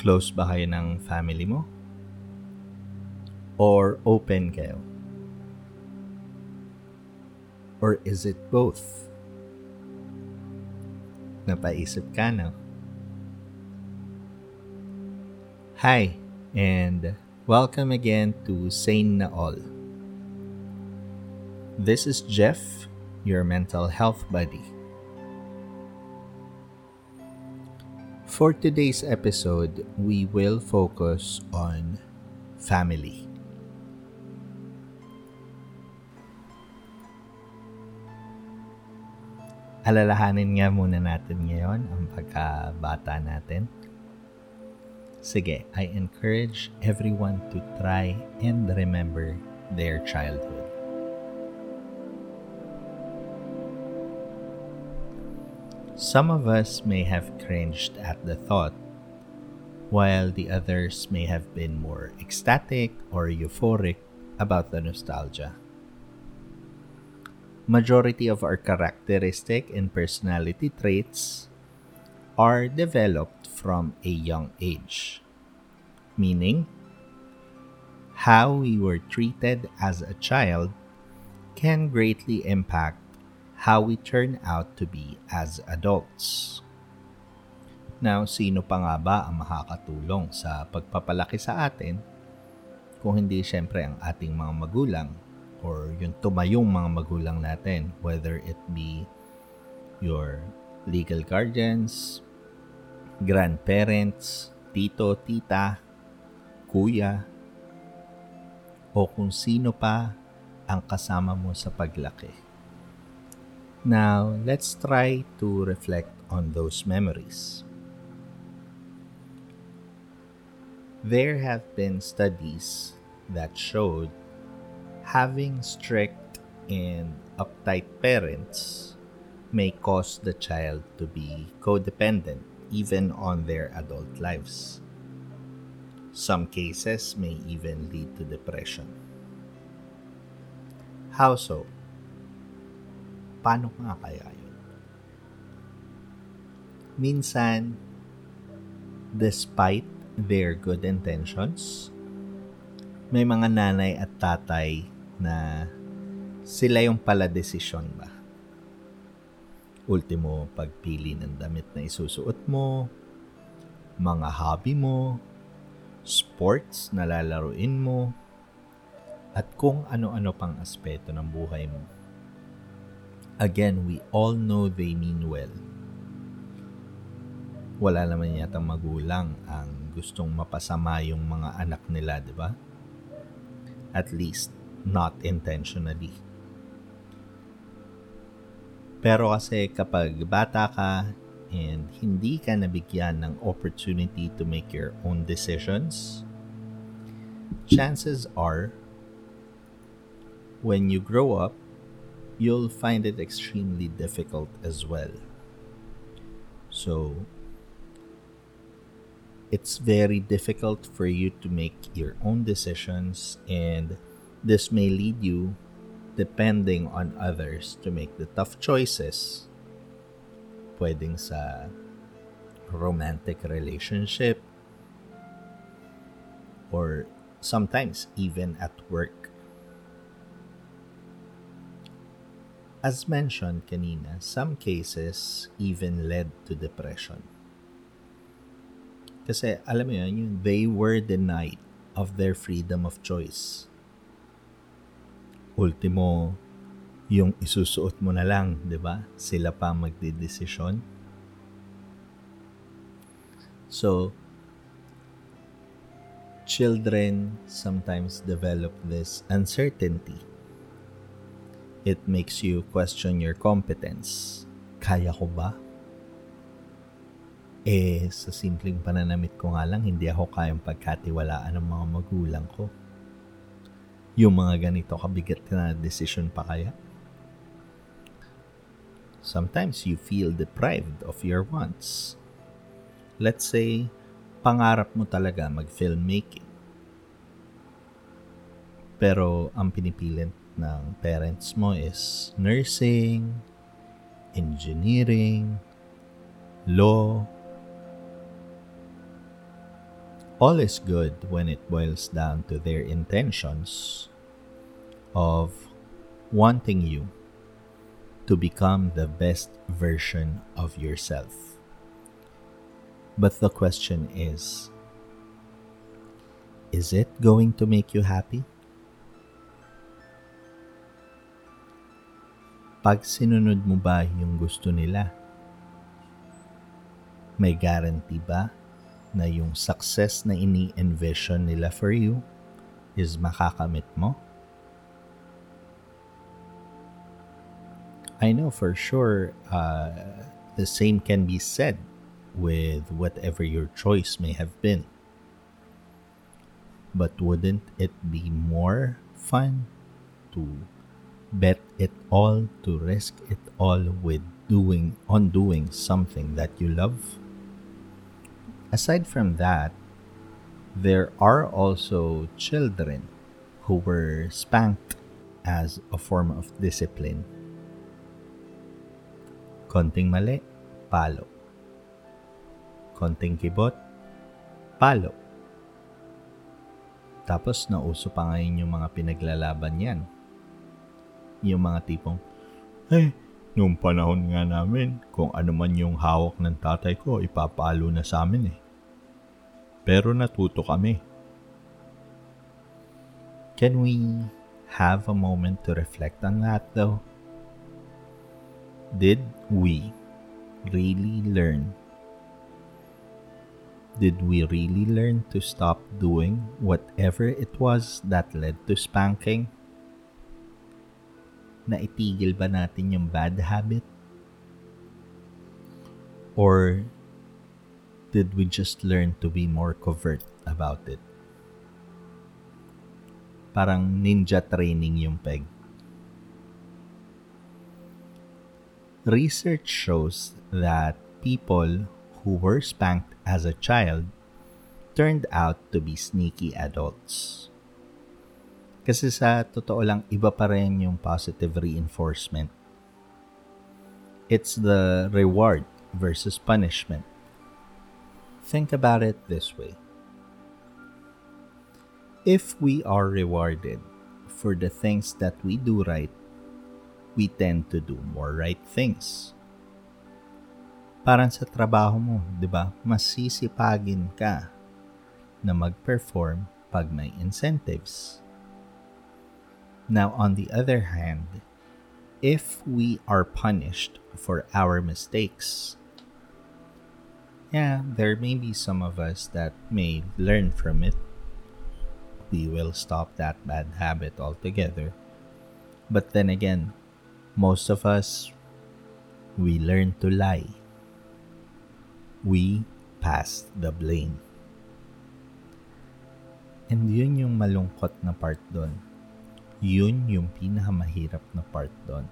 Close ba kayo ng family mo? Or open kayo? Or is it both? Napaisip ka na? Hi, and welcome again to Sane na All. This is Jeff, your mental health buddy. For today's episode, we will focus on family. Alalahanin nga muna natin ngayon ang pagkabata natin. Sige, I encourage everyone to try and remember their childhood. Some of us may have cringed at the thought, while the others may have been more ecstatic or euphoric about the nostalgia. Majority of our characteristic and personality traits are developed from a young age, meaning how we were treated as a child can greatly impact how we turn out to be as adults. Now, sino pa nga ba ang makakatulong sa pagpapalaki sa atin kung hindi siyempre ang ating mga magulang or yung tumayong mga magulang natin, whether it be your legal guardians, grandparents, tito, tita, kuya, o kung sino pa ang kasama mo sa paglaki. Now, let's try to reflect on those memories. There have been studies that showed having strict and uptight parents may cause the child to be codependent even on their adult lives. Some cases may even lead to depression. How so? Paano nga kaya yun? Minsan, despite their good intentions, may mga nanay at tatay na sila yung pala desisyon ba? Ultimo, pagpili ng damit na isusuot mo, mga hobby mo, sports na lalaruin mo, at kung ano-ano pang aspeto ng buhay mo. Again, we all know they mean well. Wala naman yata magulang ang gustong mapasama yung mga anak nila, di ba? At least, not intentionally. Pero kasi kapag bata ka and hindi ka nabigyan ng opportunity to make your own decisions, chances are when you grow up, you'll find it extremely difficult as well. So, it's very difficult for you to make your own decisions, and this may lead you depending on others to make the tough choices. Pwedeng sa romantic relationship, or sometimes even at work. As mentioned kanina, some cases even led to depression. Kasi alam mo yun, they were denied of their freedom of choice. Ultimo, yung isusuot mo na lang, di ba? Sila pa magdidesisyon. So, children sometimes develop this uncertainty It makes you question your competence. Kaya ko ba? Eh, sa simpleng pananamit ko nga lang, hindi ako kayang pagkatiwalaan ng mga magulang ko. Yung mga ganito kabigat na decision pa kaya? Sometimes you feel deprived of your wants. Let's say, pangarap mo talaga mag-filmmaking. Pero ang pinipilit ng parents mo is nursing, engineering, law, all is good when it boils down to their intentions of wanting you to become the best version of yourself. But the question is is it going to make you happy? Pag sinunod mo ba yung gusto nila? May guarantee ba na yung success na ini-envision nila for you is makakamit mo? I know for sure uh, the same can be said with whatever your choice may have been. But wouldn't it be more fun to bet it all to risk it all with doing on doing something that you love? Aside from that there are also children who were spanked as a form of discipline. Konting mali palo. Konting kibot palo. Tapos nauso pa ngayon yung mga pinaglalaban yan yung mga tipong, eh, nung panahon nga namin, kung ano man yung hawak ng tatay ko, ipapalo na sa amin eh. Pero natuto kami. Can we have a moment to reflect on that though? Did we really learn? Did we really learn to stop doing whatever it was that led to spanking? Na itigil ba natin yung bad habit? Or did we just learn to be more covert about it? Parang ninja training yung peg. Research shows that people who were spanked as a child turned out to be sneaky adults. Kasi sa totoo lang, iba pa rin yung positive reinforcement. It's the reward versus punishment. Think about it this way. If we are rewarded for the things that we do right, we tend to do more right things. Parang sa trabaho mo, di ba? Masisipagin ka na mag-perform pag may incentives. Now, on the other hand, if we are punished for our mistakes, yeah, there may be some of us that may learn from it. We will stop that bad habit altogether. But then again, most of us, we learn to lie. We pass the blame. And yun yung malungkot na part doon Yun yung pinakamahirap na part doon.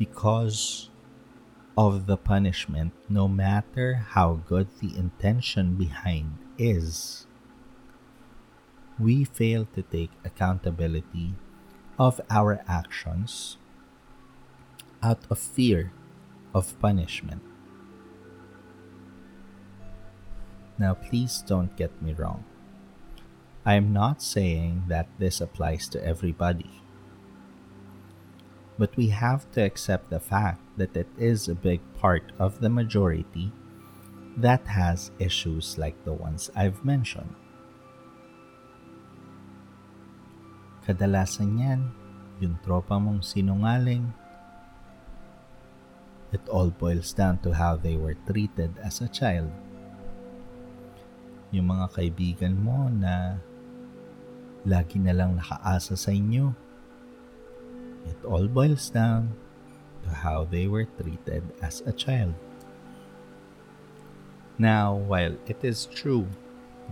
Because of the punishment, no matter how good the intention behind is, we fail to take accountability of our actions out of fear of punishment. Now, please don't get me wrong. I am not saying that this applies to everybody. But we have to accept the fact that it is a big part of the majority that has issues like the ones I've mentioned. Kadalasan yan, yung tropa mong sinungaling, it all boils down to how they were treated as a child. Yung mga kaibigan mo na lagi na lang nakaasa sa inyo. It all boils down to how they were treated as a child. Now, while it is true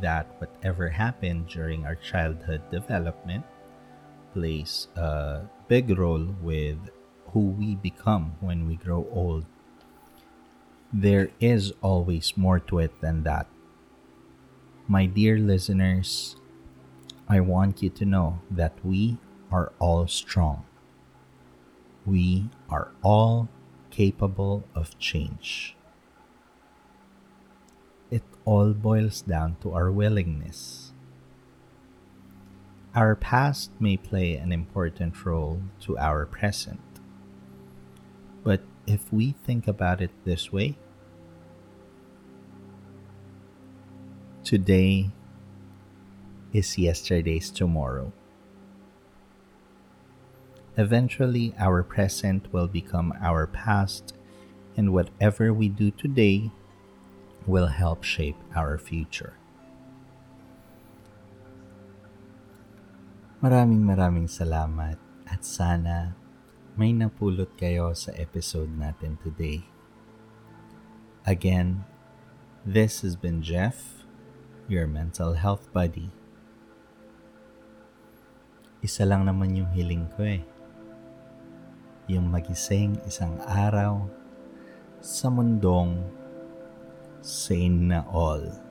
that whatever happened during our childhood development plays a big role with who we become when we grow old, there is always more to it than that. My dear listeners, I want you to know that we are all strong. We are all capable of change. it all boils down to our willingness. Our past may play an important role to our present. But if we think about it this way, today is yesterday's tomorrow. Eventually, our present will become our past, and whatever we do today will help shape our future. Maraming maraming salamat at sana may napulot kayo sa episode natin today. Again, this has been Jeff, your mental health buddy. Isa lang naman yung hiling ko eh. Yung magising isang araw sa mundong sane na all.